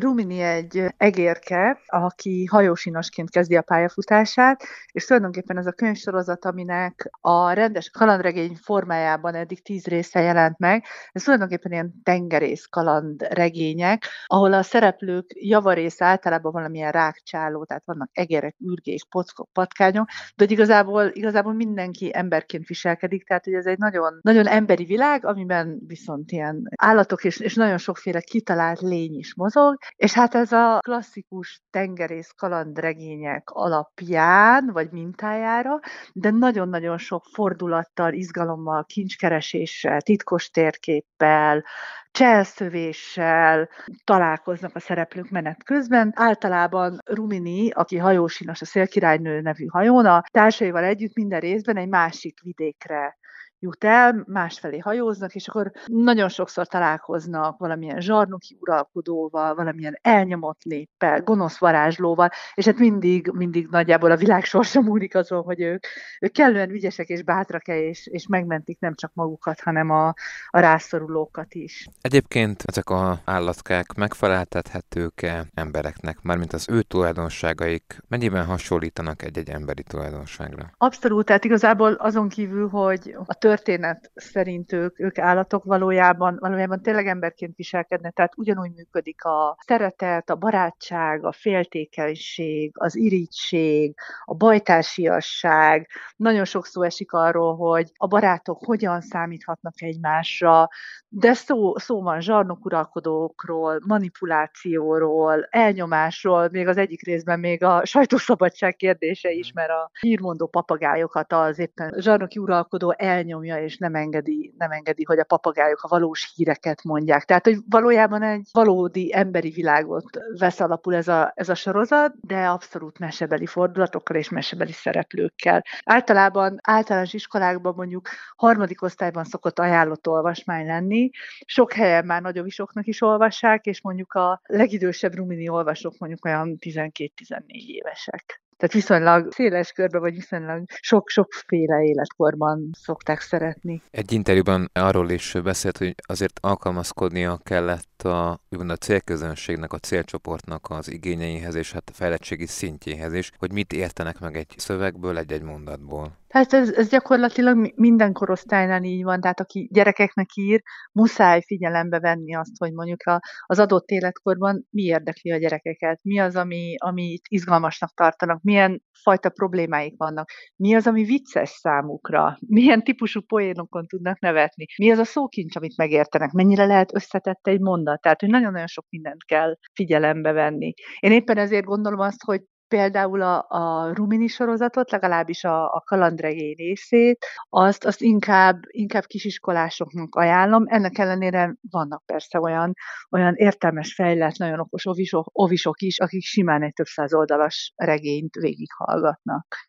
Rumini egy egérke, aki hajósinosként kezdi a pályafutását, és tulajdonképpen ez a könyvsorozat, aminek a rendes kalandregény formájában eddig tíz része jelent meg, ez tulajdonképpen ilyen tengerész kalandregények, ahol a szereplők javarész általában valamilyen rákcsáló, tehát vannak egerek, ürgék, pockok, patkányok, de hogy igazából, igazából mindenki emberként viselkedik, tehát hogy ez egy nagyon, nagyon emberi világ, amiben viszont ilyen állatok és, és nagyon sokféle kitalált lény is mozog, és hát ez a klasszikus tengerész kalandregények alapján, vagy mintájára, de nagyon-nagyon sok fordulattal, izgalommal, kincskereséssel, titkos térképpel, cselszövéssel találkoznak a szereplők menet közben. Általában Rumini, aki hajósinas a Szélkirálynő nevű hajón, a társaival együtt minden részben egy másik vidékre jut el, másfelé hajóznak, és akkor nagyon sokszor találkoznak valamilyen zsarnoki uralkodóval, valamilyen elnyomott léppel, gonosz varázslóval, és hát mindig, mindig nagyjából a világ sorsa múlik azon, hogy ők, ők kellően ügyesek és bátrak-e, és, és megmentik nem csak magukat, hanem a, a rászorulókat is. Egyébként ezek a állatkák megfeleltethetők-e embereknek, mármint az ő tulajdonságaik mennyiben hasonlítanak egy-egy emberi tulajdonságra? Abszolút, tehát igazából azon kívül, hogy a tör történet szerint ők, ők állatok valójában, valójában tényleg emberként viselkednek, tehát ugyanúgy működik a szeretet, a barátság, a féltékenység, az irigység, a bajtársiasság. Nagyon sok szó esik arról, hogy a barátok hogyan számíthatnak egymásra, de szó, szó van zsarnokuralkodókról, manipulációról, elnyomásról, még az egyik részben még a sajtószabadság kérdése is, mert a hírmondó papagályokat az éppen zsarnoki uralkodó elnyom elnyomja, és nem engedi, nem engedi, hogy a papagájok a valós híreket mondják. Tehát, hogy valójában egy valódi emberi világot vesz alapul ez a, ez a sorozat, de abszolút mesebeli fordulatokkal és mesebeli szereplőkkel. Általában általános iskolákban mondjuk harmadik osztályban szokott ajánlott olvasmány lenni, sok helyen már nagyovisoknak is olvassák, és mondjuk a legidősebb rumini olvasók mondjuk olyan 12-14 évesek. Tehát viszonylag széles körbe, vagy viszonylag sok-sokféle életkorban szokták szeretni. Egy interjúban arról is beszélt, hogy azért alkalmazkodnia kellett a, a célközönségnek, a célcsoportnak az igényeihez és hát a fejlettségi szintjéhez is, hogy mit értenek meg egy szövegből, egy-egy mondatból. Hát ez, ez gyakorlatilag minden korosztálynál így van, tehát aki gyerekeknek ír, muszáj figyelembe venni azt, hogy mondjuk a, az adott életkorban mi érdekli a gyerekeket, mi az, ami, amit izgalmasnak tartanak, milyen fajta problémáik vannak, mi az, ami vicces számukra, milyen típusú poénokon tudnak nevetni, mi az a szókincs, amit megértenek, mennyire lehet összetett egy mondat, tehát hogy nagyon-nagyon sok mindent kell figyelembe venni. Én éppen ezért gondolom azt, hogy például a, a Rumini sorozatot, legalábbis a, a kalandregény részét, azt, azt inkább, inkább kisiskolásoknak ajánlom. Ennek ellenére vannak persze olyan, olyan értelmes, fejlett, nagyon okos ovisok, ovisok is, akik simán egy több száz oldalas regényt végighallgatnak.